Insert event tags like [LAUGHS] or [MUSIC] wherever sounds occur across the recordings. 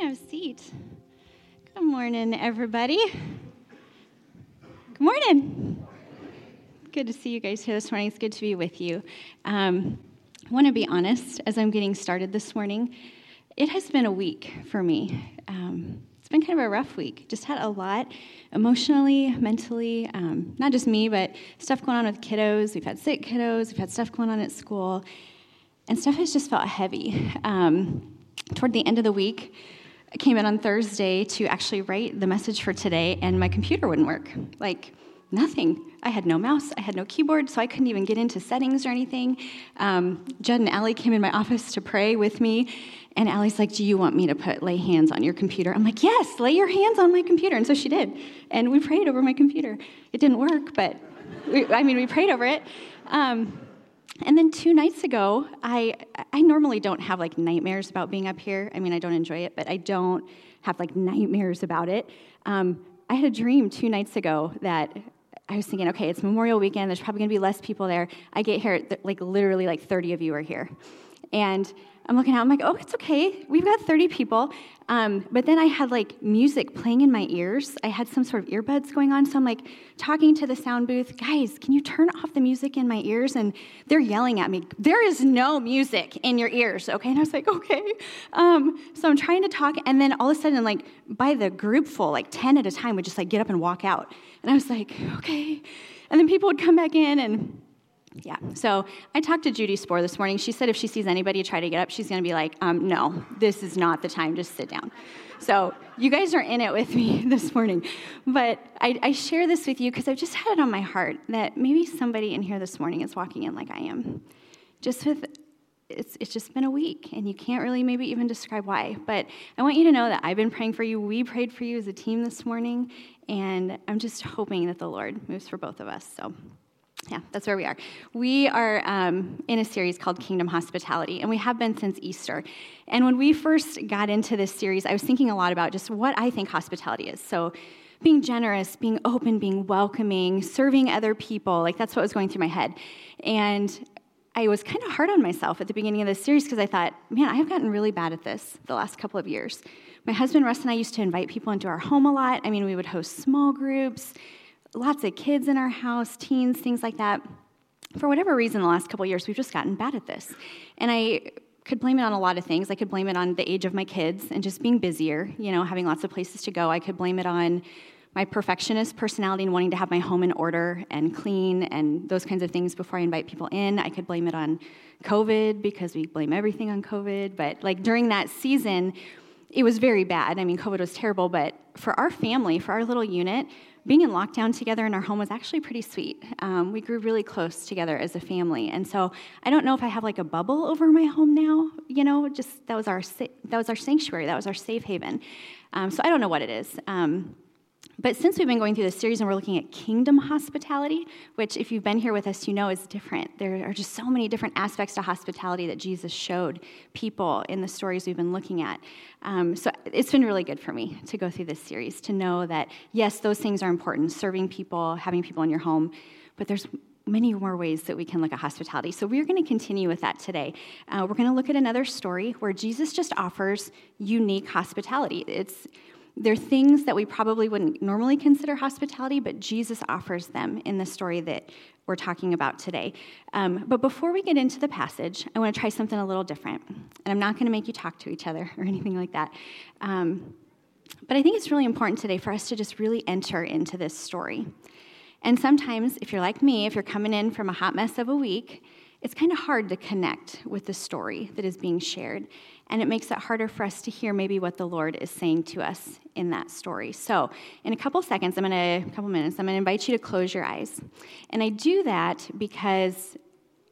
can have a seat. Good morning, everybody. Good morning. Good to see you guys here this morning. It's good to be with you. Um, I want to be honest as I'm getting started this morning. It has been a week for me. Um, it's been kind of a rough week. Just had a lot emotionally, mentally, um, not just me, but stuff going on with kiddos. We've had sick kiddos, we've had stuff going on at school, and stuff has just felt heavy. Um, toward the end of the week, Came in on Thursday to actually write the message for today, and my computer wouldn't work. Like, nothing. I had no mouse, I had no keyboard, so I couldn't even get into settings or anything. Um, Judd and Allie came in my [LAUGHS] office to pray with me, and Allie's like, Do you want me to put lay hands on your computer? I'm like, Yes, lay your hands on my computer. And so she did. And we prayed over my computer. It didn't work, but we, I mean, we prayed over it. Um, and then two nights ago, I, I normally don't have like nightmares about being up here. I mean, I don't enjoy it, but I don't have like nightmares about it. Um, I had a dream two nights ago that I was thinking, okay, it's Memorial Weekend. There's probably going to be less people there. I get here, like literally, like 30 of you are here, and I'm looking out, I'm like, oh, it's okay. We've got 30 people. Um, but then I had like music playing in my ears. I had some sort of earbuds going on. So I'm like talking to the sound booth, guys, can you turn off the music in my ears? And they're yelling at me, there is no music in your ears, okay? And I was like, okay. Um, so I'm trying to talk. And then all of a sudden, like by the group full, like 10 at a time would just like get up and walk out. And I was like, okay. And then people would come back in and yeah, so I talked to Judy Spohr this morning. She said if she sees anybody try to get up, she's going to be like, um, no, this is not the time, just sit down. So you guys are in it with me [LAUGHS] this morning. But I, I share this with you because I've just had it on my heart that maybe somebody in here this morning is walking in like I am. Just with, it's, it's just been a week, and you can't really maybe even describe why. But I want you to know that I've been praying for you. We prayed for you as a team this morning, and I'm just hoping that the Lord moves for both of us. So yeah, that's where we are. We are um, in a series called Kingdom Hospitality, and we have been since Easter. And when we first got into this series, I was thinking a lot about just what I think hospitality is. So, being generous, being open, being welcoming, serving other people, like that's what was going through my head. And I was kind of hard on myself at the beginning of this series because I thought, man, I have gotten really bad at this the last couple of years. My husband Russ and I used to invite people into our home a lot. I mean, we would host small groups lots of kids in our house, teens, things like that. For whatever reason, the last couple years, we've just gotten bad at this. And I could blame it on a lot of things. I could blame it on the age of my kids and just being busier, you know, having lots of places to go. I could blame it on my perfectionist personality and wanting to have my home in order and clean and those kinds of things before I invite people in. I could blame it on COVID because we blame everything on COVID. But like during that season, it was very bad. I mean, COVID was terrible, but for our family, for our little unit, being in lockdown together in our home was actually pretty sweet. Um, we grew really close together as a family, and so I don't know if I have like a bubble over my home now. You know, just that was our that was our sanctuary, that was our safe haven. Um, so I don't know what it is. Um, but since we've been going through this series and we're looking at kingdom hospitality, which, if you've been here with us, you know is different. There are just so many different aspects to hospitality that Jesus showed people in the stories we've been looking at. Um, so it's been really good for me to go through this series to know that, yes, those things are important serving people, having people in your home, but there's many more ways that we can look at hospitality. So we're going to continue with that today. Uh, we're going to look at another story where Jesus just offers unique hospitality. It's they're things that we probably wouldn't normally consider hospitality, but Jesus offers them in the story that we're talking about today. Um, but before we get into the passage, I want to try something a little different. And I'm not going to make you talk to each other [LAUGHS] or anything like that. Um, but I think it's really important today for us to just really enter into this story. And sometimes, if you're like me, if you're coming in from a hot mess of a week, it's kind of hard to connect with the story that is being shared and it makes it harder for us to hear maybe what the Lord is saying to us in that story. So, in a couple seconds, I'm to, a couple minutes, I'm going to invite you to close your eyes. And I do that because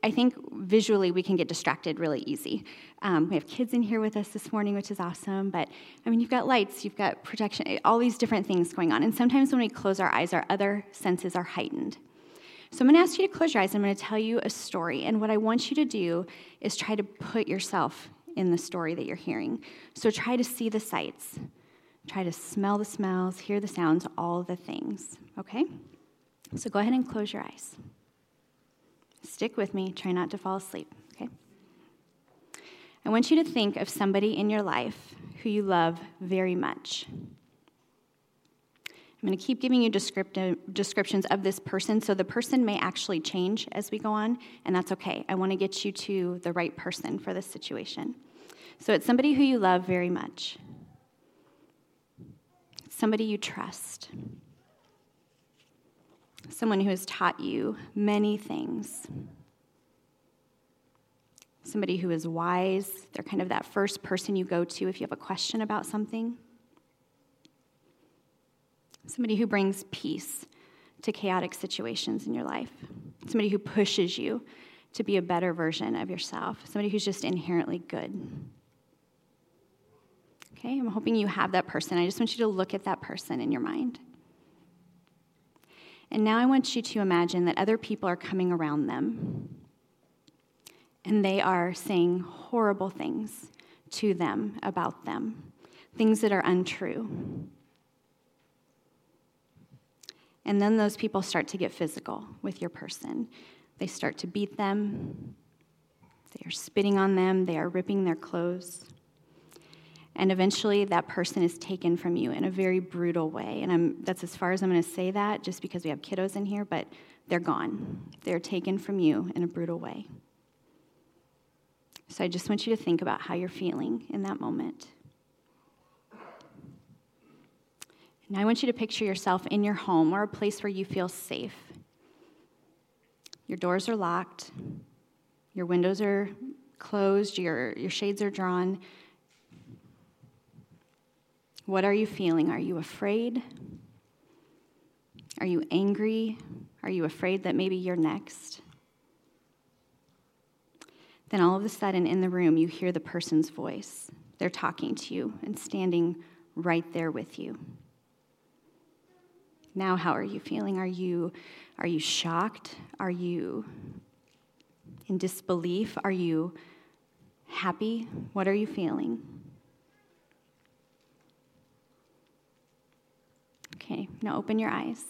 I think visually we can get distracted really easy. Um, we have kids in here with us this morning, which is awesome, but I mean, you've got lights, you've got protection, all these different things going on. And sometimes when we close our eyes, our other senses are heightened. So I'm going to ask you to close your eyes. I'm going to tell you a story. And what I want you to do is try to put yourself in the story that you're hearing. So try to see the sights, try to smell the smells, hear the sounds, all the things, okay? So go ahead and close your eyes. Stick with me, try not to fall asleep, okay? I want you to think of somebody in your life who you love very much. I'm going to keep giving you descriptions of this person, so the person may actually change as we go on, and that's okay. I want to get you to the right person for this situation. So it's somebody who you love very much, somebody you trust, someone who has taught you many things, somebody who is wise. They're kind of that first person you go to if you have a question about something somebody who brings peace to chaotic situations in your life, somebody who pushes you to be a better version of yourself, somebody who's just inherently good. Okay, I'm hoping you have that person. I just want you to look at that person in your mind. And now I want you to imagine that other people are coming around them and they are saying horrible things to them about them, things that are untrue. And then those people start to get physical with your person. They start to beat them, they are spitting on them, they are ripping their clothes. And eventually, that person is taken from you in a very brutal way. And I'm, that's as far as I'm going to say that, just because we have kiddos in here, but they're gone. They're taken from you in a brutal way. So I just want you to think about how you're feeling in that moment. Now I want you to picture yourself in your home or a place where you feel safe. Your doors are locked, your windows are closed, your, your shades are drawn. What are you feeling? Are you afraid? Are you angry? Are you afraid that maybe you're next? Then all of a sudden in the room, you hear the person's voice. They're talking to you and standing right there with you. Now, how are you feeling? Are you, are you shocked? Are you in disbelief? Are you happy? What are you feeling? Okay, now open your eyes.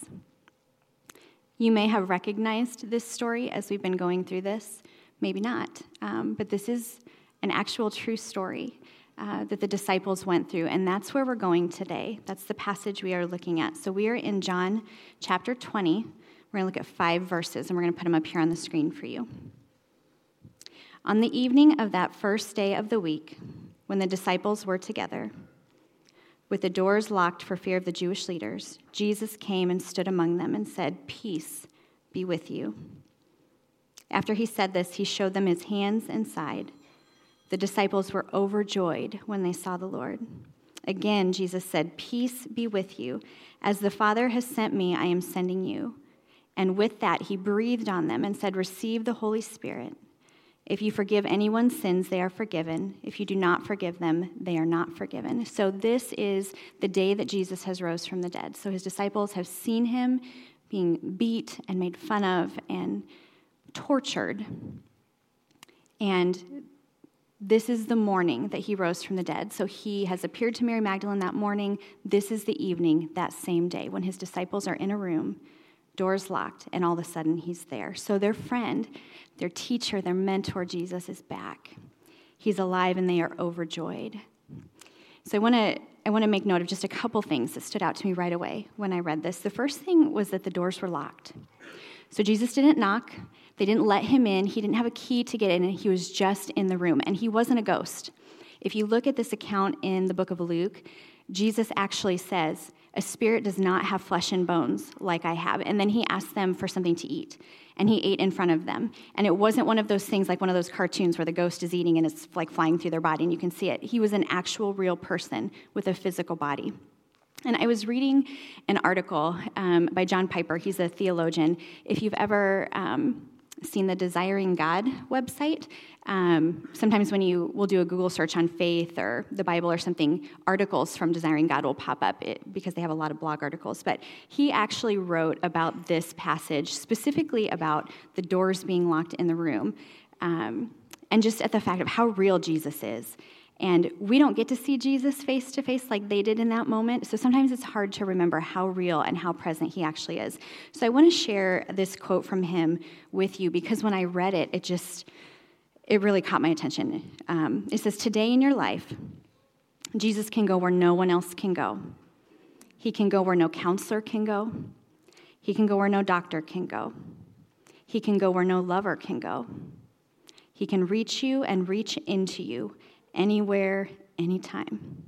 You may have recognized this story as we've been going through this, maybe not, um, but this is an actual true story uh, that the disciples went through, and that's where we're going today. That's the passage we are looking at. So we are in John chapter 20. We're going to look at five verses, and we're going to put them up here on the screen for you. On the evening of that first day of the week, when the disciples were together, with the doors locked for fear of the Jewish leaders, Jesus came and stood among them and said, Peace be with you. After he said this, he showed them his hands and side. The disciples were overjoyed when they saw the Lord. Again, Jesus said, Peace be with you. As the Father has sent me, I am sending you. And with that, he breathed on them and said, Receive the Holy Spirit. If you forgive anyone's sins, they are forgiven. If you do not forgive them, they are not forgiven. So, this is the day that Jesus has rose from the dead. So, his disciples have seen him being beat and made fun of and tortured. And this is the morning that he rose from the dead. So he has appeared to Mary Magdalene that morning. This is the evening that same day when his disciples are in a room, doors locked, and all of a sudden he's there. So their friend, their teacher, their mentor, Jesus, is back. He's alive and they are overjoyed. So I want to I want to make note of just a couple things that stood out to me right away when I read this. The first thing was that the doors were locked. So Jesus didn't knock. They didn't let him in. He didn't have a key to get in, and he was just in the room. And he wasn't a ghost. If you look at this account in the book of Luke, Jesus actually says, A spirit does not have flesh and bones like I have. And then he asked them for something to eat. And he ate in front of them. And it wasn't one of those things like one of those cartoons where the ghost is eating and it's like flying through their body and you can see it. He was an actual real person with a physical body. And I was reading an article um, by John Piper. He's a theologian. If you've ever um, seen the Desiring God website, um, sometimes when you will do a Google search on faith or the Bible or something, articles from Desiring God will pop up it, because they have a lot of blog articles. But he actually wrote about this passage, specifically about the doors being locked in the room, um, and just at the fact of how real Jesus is. And we don't get to see Jesus face to face like they did in that moment. So sometimes it's hard to remember how real and how present he actually is. So I want to share this quote from him with you because when I read it, it just, it really caught my attention. Um, it says, Today in your life, Jesus can go where no one else can go. He can go where no counselor can go. He can go where no doctor can go. He can go where no lover can go. He can reach you and reach into you anywhere, anytime.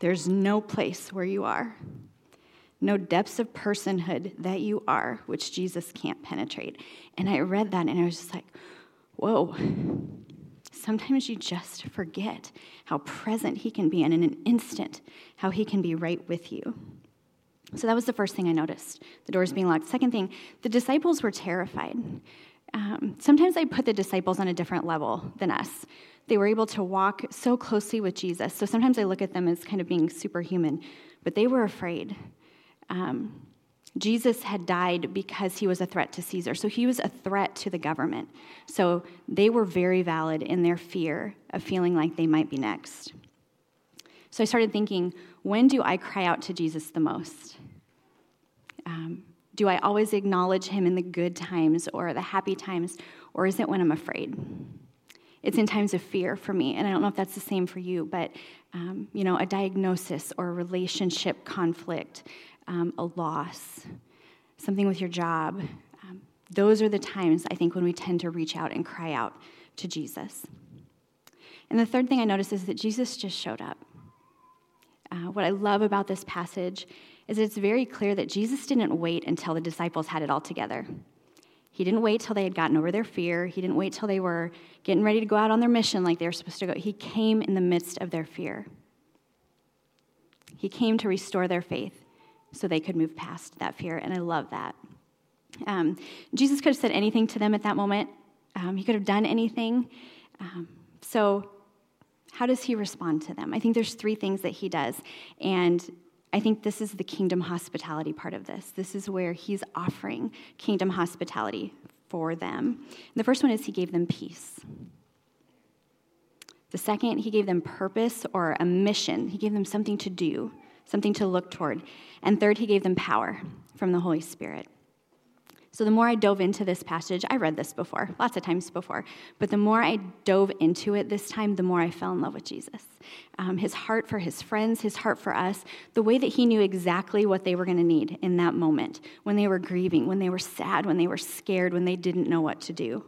There's no place where you are, no depths of personhood that you are, which Jesus can't penetrate. And I read that and I was just like, whoa. Sometimes you just forget how present He can be, and in an instant, how He can be right with you. So that was the first thing I noticed the doors being locked. Second thing, the disciples were terrified. Um, sometimes I put the disciples on a different level than us. They were able to walk so closely with Jesus. So sometimes I look at them as kind of being superhuman, but they were afraid. Um, Jesus had died because he was a threat to Caesar. So he was a threat to the government. So they were very valid in their fear of feeling like they might be next. So I started thinking, when do I cry out to Jesus the most? Um, do I always acknowledge him in the good times or the happy times, or is it when I'm afraid? It's in times of fear for me, and I don't know if that's the same for you, but um, you know, a diagnosis or a relationship conflict, um, a loss, something with your job. Um, those are the times I think when we tend to reach out and cry out to Jesus. And the third thing I noticed is that Jesus just showed up. Uh, what I love about this passage is it's very clear that Jesus didn't wait until the disciples had it all together. He didn't wait till they had gotten over their fear. He didn't wait till they were getting ready to go out on their mission like they were supposed to go. He came in the midst of their fear. He came to restore their faith so they could move past that fear, and I love that. Um, Jesus could have said anything to them at that moment, um, he could have done anything. Um, so how does he respond to them? I think there's three things that he does. And I think this is the kingdom hospitality part of this. This is where he's offering kingdom hospitality for them. And the first one is he gave them peace. The second, he gave them purpose or a mission. He gave them something to do, something to look toward. And third, he gave them power from the Holy Spirit. So the more I dove into this passage, I read this before, lots of times before, but the more I dove into it this time, the more I fell in love with Jesus. Um, his heart for his friends, his heart for us, the way that he knew exactly what they were going to need in that moment when they were grieving, when they were sad, when they were scared, when they didn't know what to do.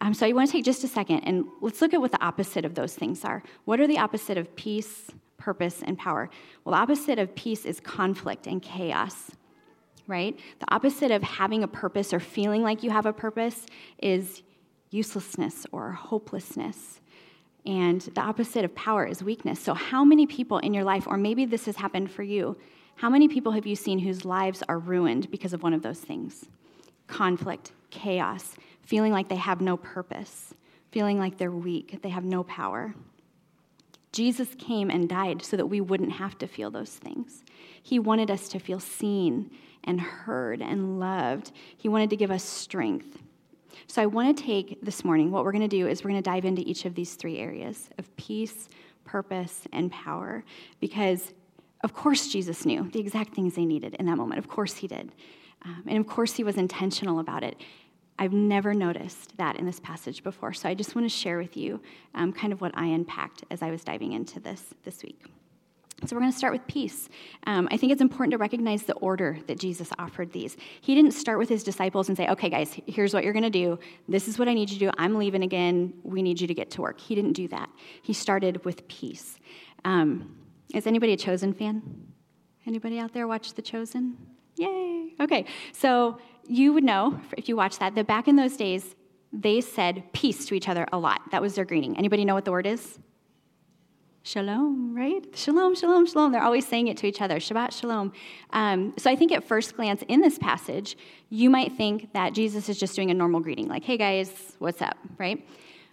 Um, so I want to take just a second and let's look at what the opposite of those things are. What are the opposite of peace, purpose, and power? Well, the opposite of peace is conflict and chaos right? The opposite of having a purpose or feeling like you have a purpose is uselessness or hopelessness. And the opposite of power is weakness. So, how many people in your life, or maybe this has happened for you, how many people have you seen whose lives are ruined because of one of those things? Conflict, chaos, feeling like they have no purpose, feeling like they're weak, they have no power. Jesus came and died so that we wouldn't have to feel those things. He wanted us to feel seen and heard and loved. He wanted to give us strength. So I want to take this morning, what we're going to do is we're going to dive into each of these three areas of peace, purpose, and power. Because, of course, Jesus knew the exact things they needed in that moment. Of course, he did. Um, and of course, he was intentional about it. I've never noticed that in this passage before. So I just want to share with you um, kind of what I unpacked as I was diving into this this week. So, we're going to start with peace. Um, I think it's important to recognize the order that Jesus offered these. He didn't start with his disciples and say, okay, guys, here's what you're going to do. This is what I need you to do. I'm leaving again. We need you to get to work. He didn't do that. He started with peace. Um, is anybody a Chosen fan? Anybody out there watch The Chosen? Yay. Okay, so you would know, if you watch that, that back in those days, they said peace to each other a lot. That was their greeting. Anybody know what the word is? Shalom, right? Shalom, shalom, shalom. They're always saying it to each other. Shabbat shalom. Um, so I think at first glance in this passage, you might think that Jesus is just doing a normal greeting, like, hey guys, what's up, right?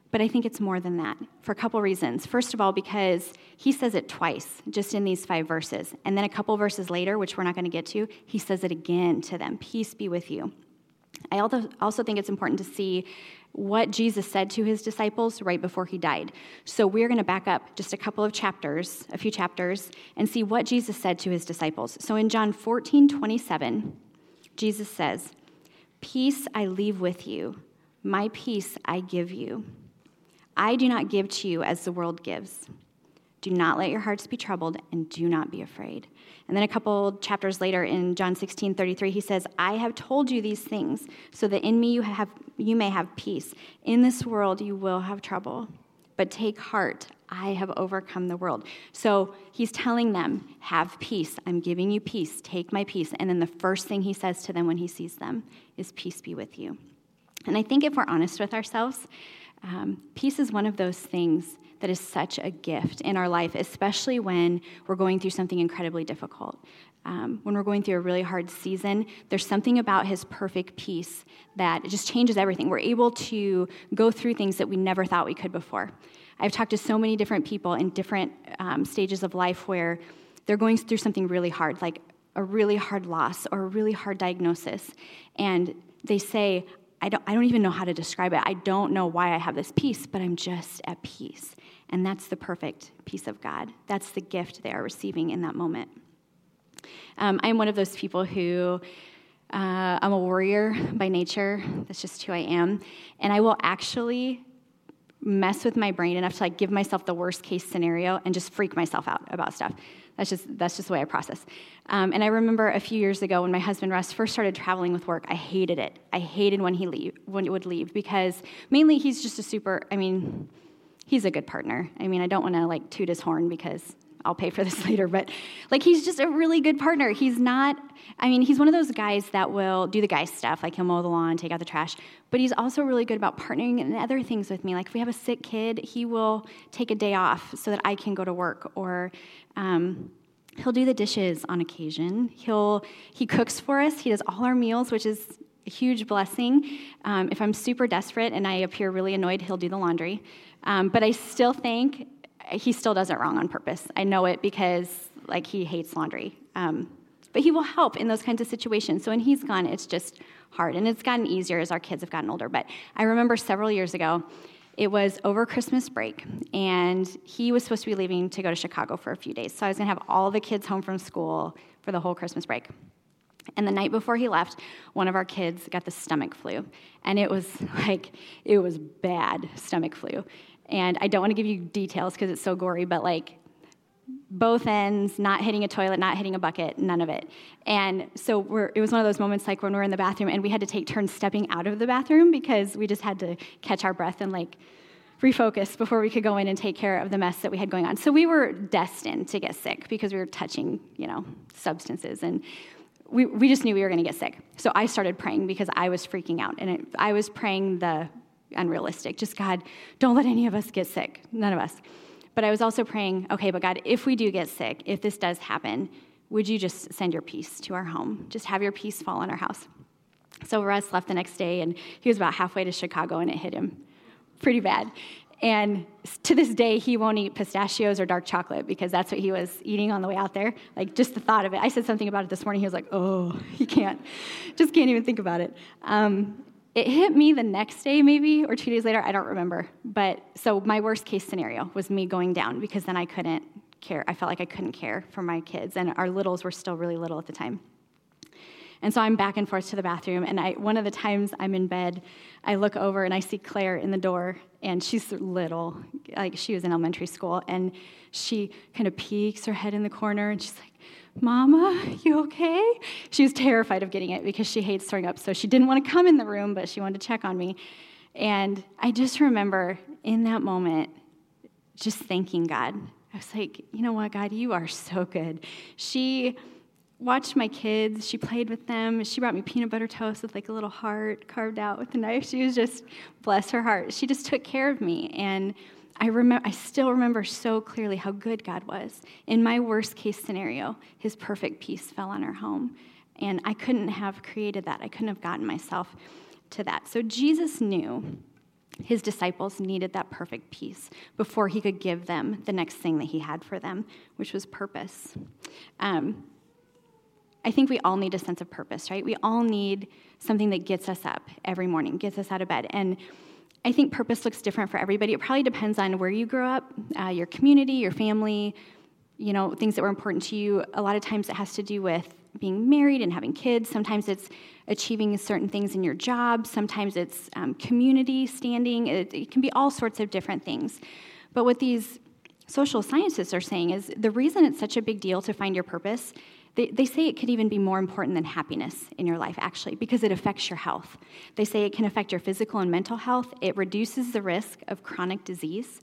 But I think it's more than that for a couple reasons. First of all, because he says it twice just in these five verses. And then a couple verses later, which we're not going to get to, he says it again to them Peace be with you. I also think it's important to see what Jesus said to his disciples right before he died. So we're going to back up just a couple of chapters, a few chapters, and see what Jesus said to his disciples. So in John 14, 27, Jesus says, Peace I leave with you, my peace I give you. I do not give to you as the world gives. Do not let your hearts be troubled, and do not be afraid. And then a couple chapters later in John 16, 33, he says, I have told you these things so that in me you, have, you may have peace. In this world you will have trouble, but take heart. I have overcome the world. So he's telling them, Have peace. I'm giving you peace. Take my peace. And then the first thing he says to them when he sees them is, Peace be with you. And I think if we're honest with ourselves, um, peace is one of those things that is such a gift in our life, especially when we're going through something incredibly difficult. Um, when we're going through a really hard season, there's something about his perfect peace that just changes everything. We're able to go through things that we never thought we could before. I've talked to so many different people in different um, stages of life where they're going through something really hard, like a really hard loss or a really hard diagnosis. And they say, I don't, I don't even know how to describe it. I don't know why I have this peace, but I'm just at peace. And that's the perfect peace of God. That's the gift they are receiving in that moment. Um, I'm one of those people who uh, I'm a warrior by nature. That's just who I am. And I will actually mess with my brain enough to like give myself the worst case scenario and just freak myself out about stuff. That's just that's just the way I process. Um, and I remember a few years ago when my husband Russ first started traveling with work. I hated it. I hated when he leave when it would leave because mainly he's just a super. I mean, he's a good partner. I mean, I don't want to like toot his horn because I'll pay for this [LAUGHS] later, but like he's just a really good partner. He's not, I mean, he's one of those guys that will do the guy stuff, like he'll mow the lawn, take out the trash, but he's also really good about partnering in other things with me. Like if we have a sick kid, he will take a day off so that I can go to work, or um, he'll do the dishes on occasion. He'll he cooks for us. He does all our meals, which is a huge blessing. Um, if I'm super desperate and I appear really annoyed, he'll do the laundry. Um, but I still think he still does it wrong on purpose. I know it because like he hates laundry. Um, but he will help in those kinds of situations. So when he's gone, it's just hard. And it's gotten easier as our kids have gotten older. But I remember several years ago, it was over Christmas break, and he was supposed to be leaving to go to Chicago for a few days. So I was going to have all the kids home from school for the whole Christmas break. And the night before he left, one of our kids got the stomach flu. And it was [LAUGHS] like, it was bad stomach flu. And I don't want to give you details because it's so gory, but like both ends, not hitting a toilet, not hitting a bucket, none of it. And so it was one of those moments like when we are in the bathroom and we had to take turns stepping out of the bathroom because we just had to catch our breath and like refocus before we could go in and take care of the mess that we had going on. So we were destined to get sick because we were touching, you know, substances and we, we just knew we were going to get sick. So I started praying because I was freaking out and it, I was praying the unrealistic. Just God, don't let any of us get sick. None of us. But I was also praying, okay, but God, if we do get sick, if this does happen, would you just send your peace to our home? Just have your peace fall on our house. So Russ left the next day, and he was about halfway to Chicago, and it hit him pretty bad. And to this day, he won't eat pistachios or dark chocolate because that's what he was eating on the way out there. Like, just the thought of it. I said something about it this morning. He was like, oh, [LAUGHS] he can't, just can't even think about it. Um, it hit me the next day, maybe, or two days later, I don't remember. But so my worst case scenario was me going down because then I couldn't care. I felt like I couldn't care for my kids, and our littles were still really little at the time. And so I'm back and forth to the bathroom, and I, one of the times I'm in bed, I look over and I see Claire in the door, and she's little, like she was in elementary school, and she kind of peeks her head in the corner, and she's like, Mama, you okay? She was terrified of getting it because she hates throwing up. So she didn't want to come in the room, but she wanted to check on me. And I just remember in that moment just thanking God. I was like, you know what, God, you are so good. She watched my kids, she played with them. She brought me peanut butter toast with like a little heart carved out with a knife. She was just, bless her heart. She just took care of me. And I, remember, I still remember so clearly how good God was. In my worst case scenario, his perfect peace fell on our home. And I couldn't have created that. I couldn't have gotten myself to that. So Jesus knew his disciples needed that perfect peace before he could give them the next thing that he had for them, which was purpose. Um, I think we all need a sense of purpose, right? We all need something that gets us up every morning, gets us out of bed. And I think purpose looks different for everybody. It probably depends on where you grew up, uh, your community, your family, you know, things that were important to you. A lot of times it has to do with being married and having kids. Sometimes it's achieving certain things in your job. Sometimes it's um, community standing. It, it, can be all sorts of different things. But what these social scientists are saying is the reason it's such a big deal to find your purpose they, they say it could even be more important than happiness in your life, actually, because it affects your health. They say it can affect your physical and mental health. It reduces the risk of chronic disease.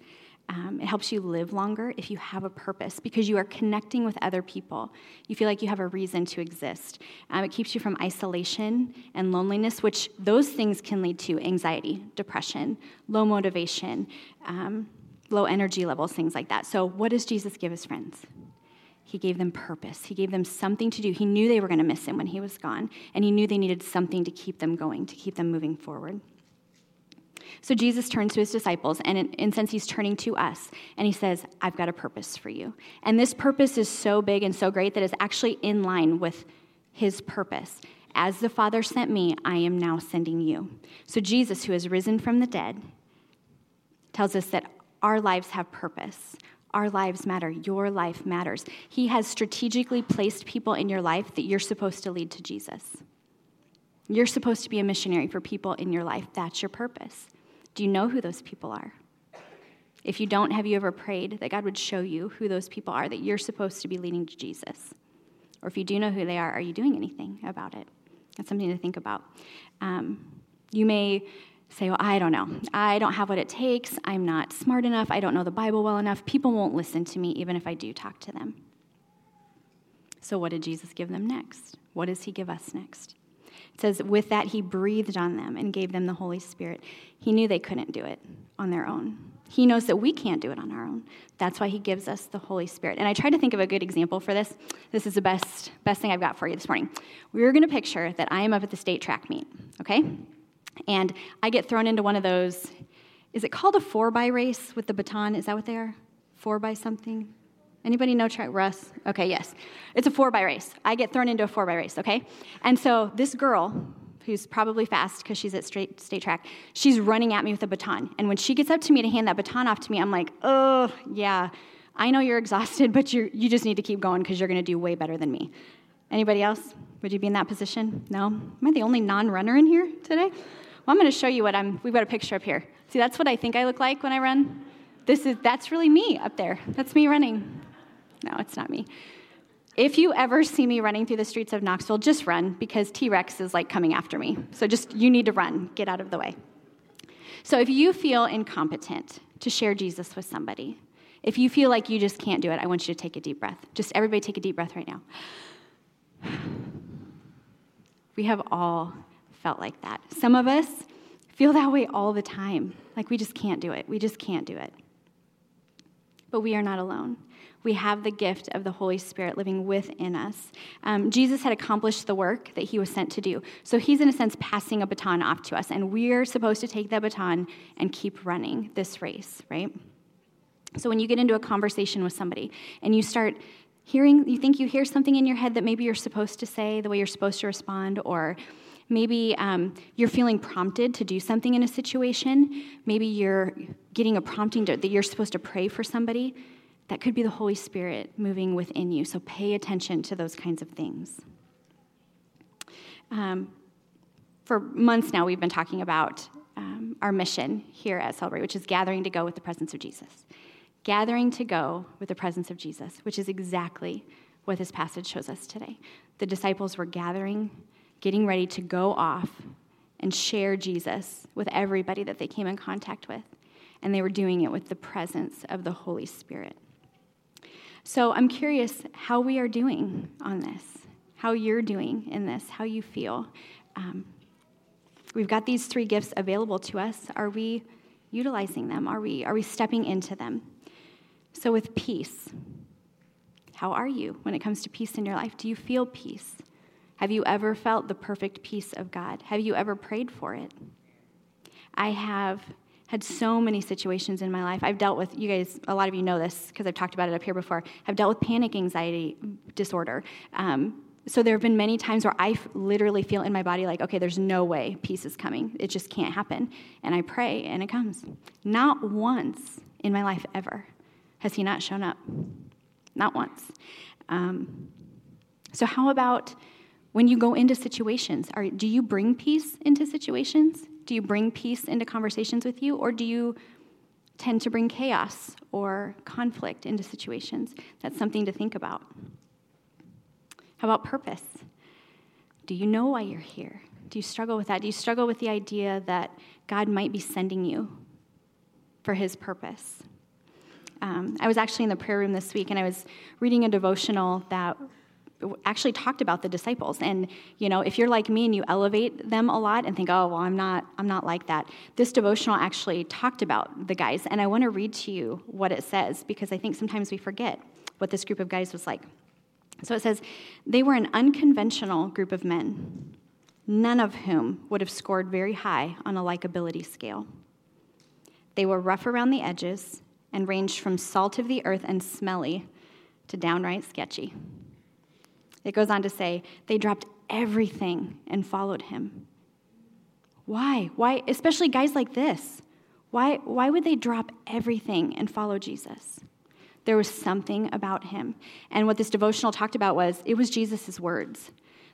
Um, it helps you live longer if you have a purpose because you are connecting with other people. You feel like you have a reason to exist. Um, it keeps you from isolation and loneliness, which those things can lead to anxiety, depression, low motivation, um, low energy levels, things like that. So, what does Jesus give his friends? He gave them purpose. He gave them something to do. He knew they were going to miss him when he was gone, and he knew they needed something to keep them going, to keep them moving forward. So Jesus turns to his disciples, and in, in sense, he's turning to us, and he says, I've got a purpose for you. And this purpose is so big and so great that it's actually in line with his purpose. As the Father sent me, I am now sending you. So Jesus, who has risen from the dead, tells us that our lives have purpose. Our lives matter. Your life matters. He has strategically placed people in your life that you're supposed to lead to Jesus. You're supposed to be a missionary for people in your life. That's your purpose. Do you know who those people are? If you don't, have you ever prayed that God would show you who those people are that you're supposed to be leading to Jesus? Or if you do know who they are, are you doing anything about it? That's something to think about. Um, you may say, Well, I don't know. I don't have what it takes. I'm not smart enough. I don't know the Bible well enough. People won't listen to me even if I do talk to them. So, what did Jesus give them next? What does he give us next? It says, With that, he breathed on them and gave them the Holy Spirit. He knew they couldn't do it on their own. He knows that we can't do it on our own. That's why he gives us the Holy Spirit. And I tried to think of a good example for this. This is the best, best thing I've got for you this morning. We're going to picture that I am up at the state track meet, okay? And I get thrown into one of those. Is it called a four by race with the baton? Is that what they are? Four by something? Anybody know track? Russ? Okay, yes. It's a four by race. I get thrown into a four by race, okay? And so this girl, who's probably fast because she's at straight, state track, she's running at me with a baton. And when she gets up to me to hand that baton off to me, I'm like, oh, yeah, I know you're exhausted, [LAUGHS] but you you just need to keep going because you're going to do way better than me. Anybody else? Would you be in that position? No? Am I the only non runner in here today? Well, I'm going to show you what I'm, we've got a picture up here. See, that's what I think I look like when I run. This is, that's really me up there. That's me running. No, it's not me. If you ever see me running through the streets of Knoxville, just run because T Rex is like coming after me. So just, you need to run, get out of the way. So if you feel incompetent to share Jesus with somebody, if you feel like you just can't do it, I want you to take a deep breath. Just everybody take a deep breath right now. [SIGHS] We have all felt like that. Some of us feel that way all the time. Like we just can't do it. We just can't do it. But we are not alone. We have the gift of the Holy Spirit living within us. Um, Jesus had accomplished the work that he was sent to do. So he's, in a sense, passing a baton off to us. And we're supposed to take that baton and keep running this race, right? So when you get into a conversation with somebody and you start hearing, you think you hear something in your head that maybe you're supposed to say, the way you're supposed to respond, or Maybe um, you're feeling prompted to do something in a situation. Maybe you're getting a prompting to, that you're supposed to pray for somebody. That could be the Holy Spirit moving within you. So pay attention to those kinds of things. Um, for months now, we've been talking about um, our mission here at Celebrate, which is gathering to go with the presence of Jesus. Gathering to go with the presence of Jesus, which is exactly what this passage shows us today. The disciples were gathering getting ready to go off and share Jesus with everybody that they came in contact with. And they were doing it with the presence of the Holy Spirit. So I'm curious how we are doing on this, how you're doing in this, how you feel. Um, we've got these three gifts available to us. Are we utilizing them? Are we, are we stepping into them? So, with peace, how are you when it comes to peace in your life? Do you feel peace? Have you ever felt the perfect peace of God? Have you ever prayed for it? I have had so many situations in my life. I've dealt with, you guys, a lot of you know this because I've talked about it up here before. I've dealt with panic anxiety disorder. Um, so there have been many times where I literally feel in my body like, okay, there's no way peace is coming. It just can't happen. And I pray and it comes. Not once in my life ever has he not shown up. Not once. Um, so, how about when you go into situations, are, do you bring peace into situations? Do you bring peace into conversations with you? Or do you tend to bring chaos or conflict into situations. That's something to think about. How about purpose? Do you know why you're here? Do you struggle with that? Do you struggle with the idea that God might be sending you for his purpose? Um, I was actually in the prayer room this week and I was reading a devotional that actually talked about the disciples. And you know if you're like me and you elevate them a lot and think oh well i'm not i'm not like that this devotional actually talked about the guys. And i want to read to you what it says because i think sometimes we forget what this group of guys was like. So it says they were an unconventional group of men none of whom would have scored very high on a likability scale. They were rough around the edges and ranged from salt of the earth and smelly to downright sketchy it goes on to say, they dropped everything and followed him. Why? Why, especially guys like this? Why, why would they drop everything and follow Jesus? There was something about him. And what this devotional talked about was it was Jesus' words.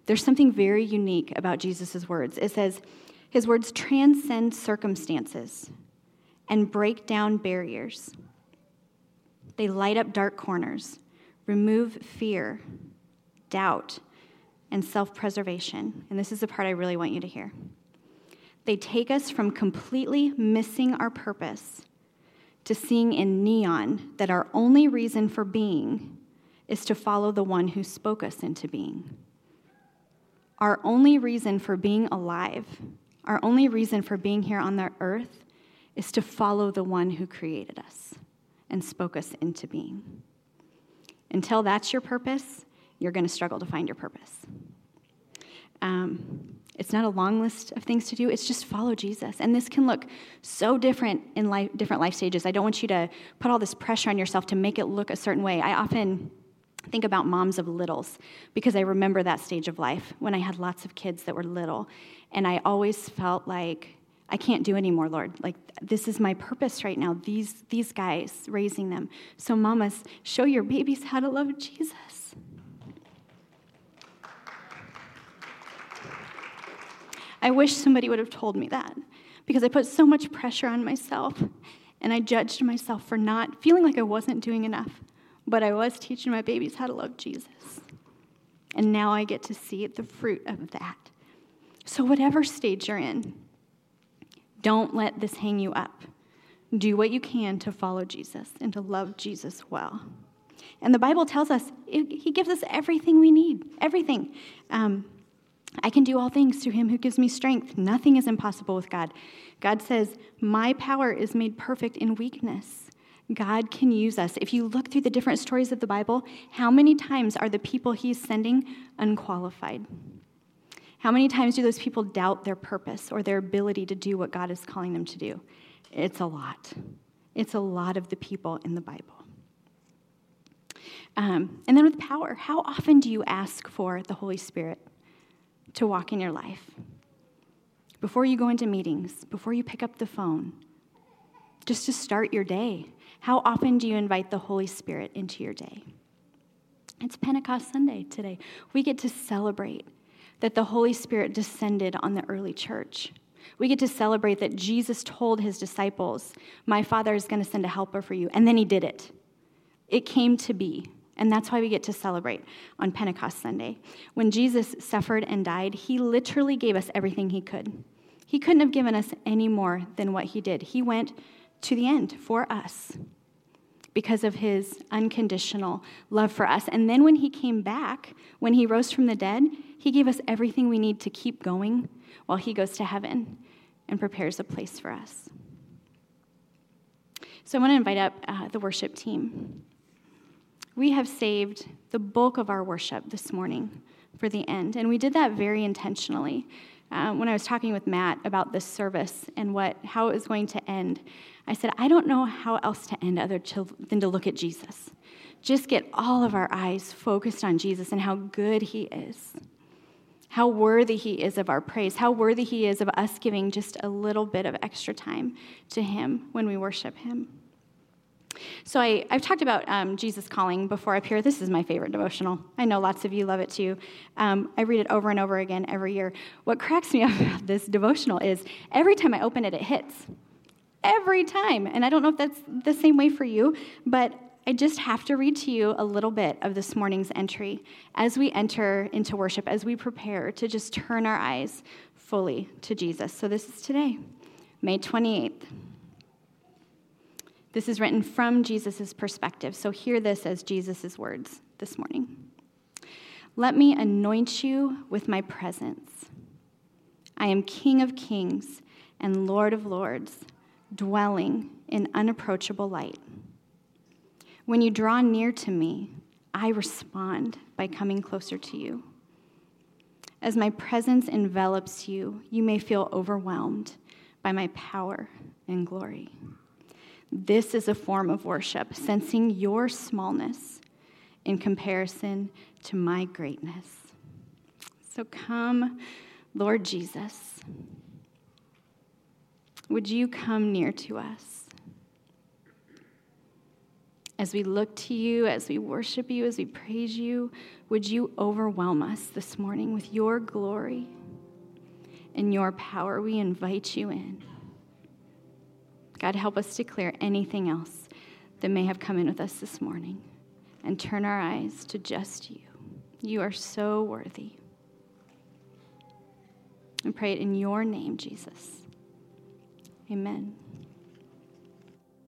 There's something very unique about Jesus' words. It says, his words transcend circumstances and break down barriers. They light up dark corners, remove fear, doubt, and self preservation. And this is the part I really want you to hear. They take us from completely missing our purpose to seeing in neon that our only reason for being is to follow the one who spoke us into being. Our only reason for being alive, our only reason for being here on the earth is to follow the one who created us and spoke us into being. Until that's your purpose, you're going to struggle to find your purpose. Um, it's not a long list of things to do. It's just follow Jesus. And this can look so different in life, different life stages. I don't want you to put all this pressure on yourself to make it look a certain way. I often think about moms of littles because I remember that stage of life when I had lots of kids that were little. And I always felt like, I can't do anymore, Lord. Like, this is my purpose right now, these, these guys, raising them. So, mamas, show your babies how to love Jesus. I wish somebody would have told me that because I put so much pressure on myself and I judged myself for not feeling like I wasn't doing enough. But I was teaching my babies how to love Jesus. And now I get to see the fruit of that. So, whatever stage you're in, don't let this hang you up. Do what you can to follow Jesus and to love Jesus well. And the Bible tells us it, He gives us everything we need, everything. Um, I can do all things through him who gives me strength. Nothing is impossible with God. God says, My power is made perfect in weakness. God can use us. If you look through the different stories of the Bible, how many times are the people he's sending unqualified? How many times do those people doubt their purpose or their ability to do what God is calling them to do? It's a lot. It's a lot of the people in the Bible. Um, and then with power, how often do you ask for the Holy Spirit? To walk in your life. Before you go into meetings, before you pick up the phone, just to start your day, how often do you invite the Holy Spirit into your day? It's Pentecost Sunday today. We get to celebrate that the Holy Spirit descended on the early church. We get to celebrate that Jesus told his disciples, My Father is going to send a helper for you. And then he did it. It came to be. And that's why we get to celebrate on Pentecost Sunday. When Jesus suffered and died, he literally gave us everything he could. He couldn't have given us any more than what he did. He went to the end for us because of his unconditional love for us. And then when he came back, when he rose from the dead, he gave us everything we need to keep going while he goes to heaven and prepares a place for us. So I want to invite up uh, the worship team we have saved the bulk of our worship this morning for the end. And we did that very intentionally. Um, when I was talking with Matt about this service and what, how it was going to end, I said, I don't know how else to end other to, than to look at Jesus. Just get all of our eyes focused on Jesus and how good he is, how worthy he is of our praise, how worthy he is of us giving just a little bit of extra time to him when we worship him. So I, have talked about um, Jesus calling before up here. This is my favorite devotional. I know lots of you love it too. Um, I read it over and over again every year. What cracks me [LAUGHS] up about this devotional is every time I open it, it hits. every time. And I don't know if that's the same way for you, but I just have to read to you a little bit of this morning's entry as we enter into worship, as we prepare to just turn our eyes fully to Jesus. So this is today, May 28th. This is written from Jesus' perspective. So hear this as Jesus' words this morning. Let me anoint you with my presence. I am King of kings and Lord of lords, dwelling in unapproachable light. When you draw near to me, I respond by coming closer to you. As my presence envelops you, you may feel overwhelmed by my power and glory. This is a form of worship, sensing your smallness in comparison to my greatness. So come, Lord Jesus. Would you come near to us? As we look to you, as we worship you, as we praise you, would you overwhelm us this morning with your glory and your power? We invite you in. God, help us to clear anything else that may have come in with us this morning and turn our eyes to just you. You are so worthy. And pray it in your name, Jesus. Amen.